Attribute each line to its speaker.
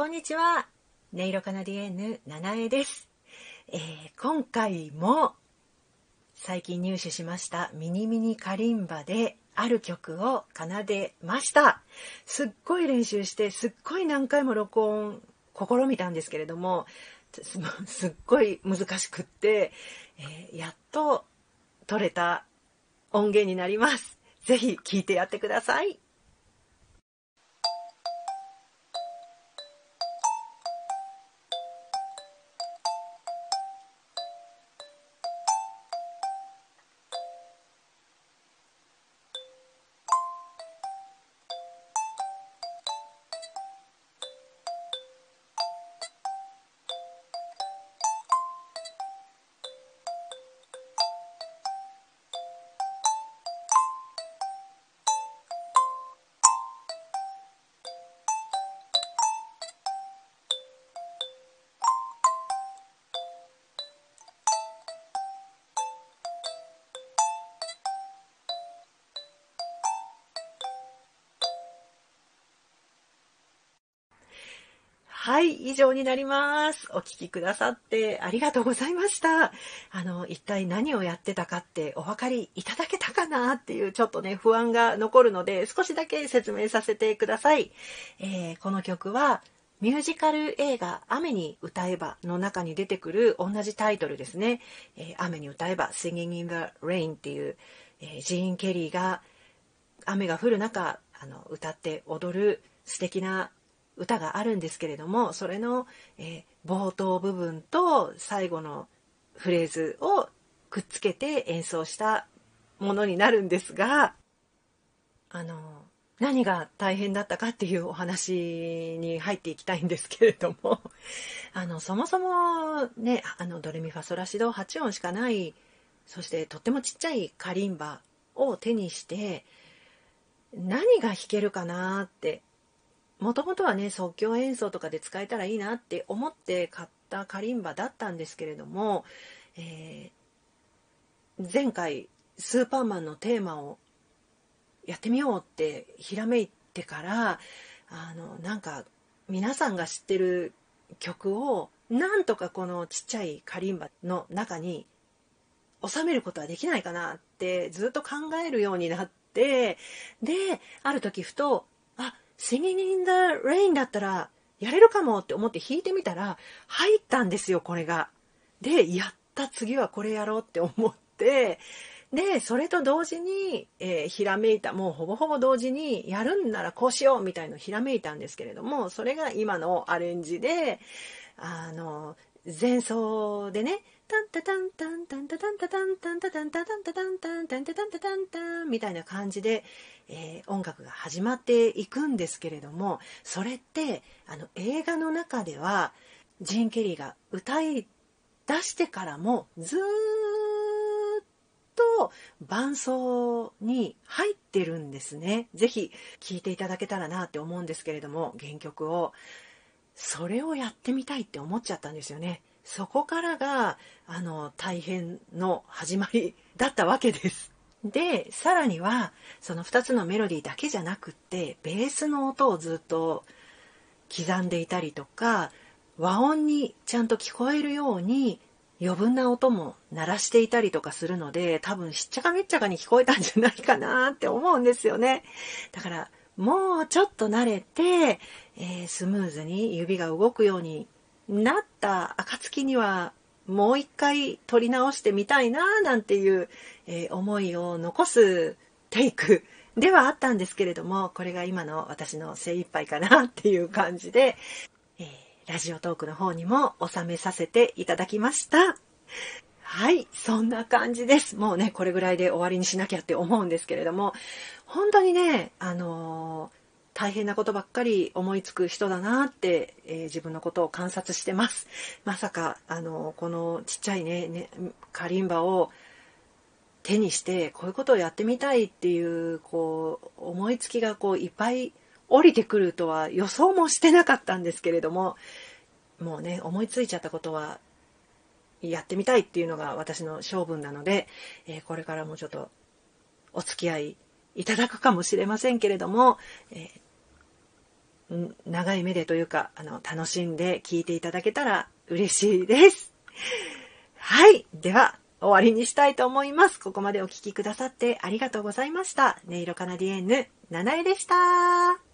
Speaker 1: こんにちは。音色カナディエンヌ、七重です。えー今回も最近入手しましたミニミニカリンバである曲を奏でました。すっごい練習して、すっごい何回も録音試みたんですけれども、すすっごい難しくって、えーやっと取れた音源になります。ぜひ聴いてやってください。はい、以上になります。お聞きくださってありがとうございました。あの、一体何をやってたかってお分かりいただけたかなっていうちょっとね、不安が残るので、少しだけ説明させてください。えーこの曲は、ミュージカル映画雨に歌えばの中に出てくる同じタイトルですね。えー雨に歌えば Singing in the Rain っていう、えージーン・ケリーが雨が降る中あの歌って踊る素敵な歌があるんですけれどもそれの、えー冒頭部分と最後のフレーズをくっつけて演奏したものになるんですがあの何が大変だったかっていうお話に入っていきたいんですけれども あのそもそもねあのドレミファソラシド8音しかないそしてとってもちっちゃいカリンバを手にして何が弾けるかなってもともとはね即興演奏とかで使えたらいいなって思って買ったカリンバだったんですけれども、えー前回スーパーマンのテーマをやってみようってひらめいてからあのなんか皆さんが知ってる曲をなんとかこのちっちゃいカリンバの中に収めることはできないかなってずっと考えるようになってである時ふと Singing in the Rain だったらやれるかもって思って弾いてみたら入ったんですよこれが。でやった次はこれやろうって思ってでそれと同時に、えーひらめいたもうほぼほぼ同時にやるんならこうしようみたいのひらめいたんですけれどもそれが今のアレンジであの前奏でねタンタタンタンタンタタンタタンタンタタンタタンタタンタンタンタタンタタンタンみたいな感じで、えー音楽が始まっていくんですけれどもそれってあの映画の中ではジン・ケリーが歌い出してからもずーっと伴奏に入ってるんですね。ぜひ聴いていただけたらなって思うんですけれども原曲をそれをやってみたいって思っちゃったんですよね。そこからがあの大変の始まりだったわけです。でさらにはその2つのメロディーだけじゃなくってベースの音をずっと刻んでいたりとか和音にちゃんと聞こえるように余分な音も鳴らしていたりとかするので多分しっちゃかめっちゃかに聞こえたんじゃないかなって思うんですよね。だからもうちょっと慣れて、えースムーズに指が動くようになった暁にはもう一回撮り直してみたいななんていう、えー思いを残すテイクではあったんですけれどもこれが今の私の精一杯かなっていう感じで、えーラジオトークの方にも収めさせていただきました。はい、そんな感じです。もうね、これぐらいで終わりにしなきゃって思うんですけれども、本当にね、あのー大変なことばっかり思いつく人だなって、えー自分のことを観察してます。まさか、あのこのちっちゃいね、ねカリンバを手にして、こういうことをやってみたいっていう、こう、思いつきがこう、いっぱい降りてくるとは予想もしてなかったんですけれども、もうね、思いついちゃったことはやってみたいっていうのが私の性分なので、えーこれからもちょっとお付き合いいただくかもしれませんけれども、えー長い目でというか、あの、楽しんで聞いていただけたら嬉しいです。はい。では、終わりにしたいと思います。ここまでお聞きくださってありがとうございました。音色カナディエンヌ、ナナエでした。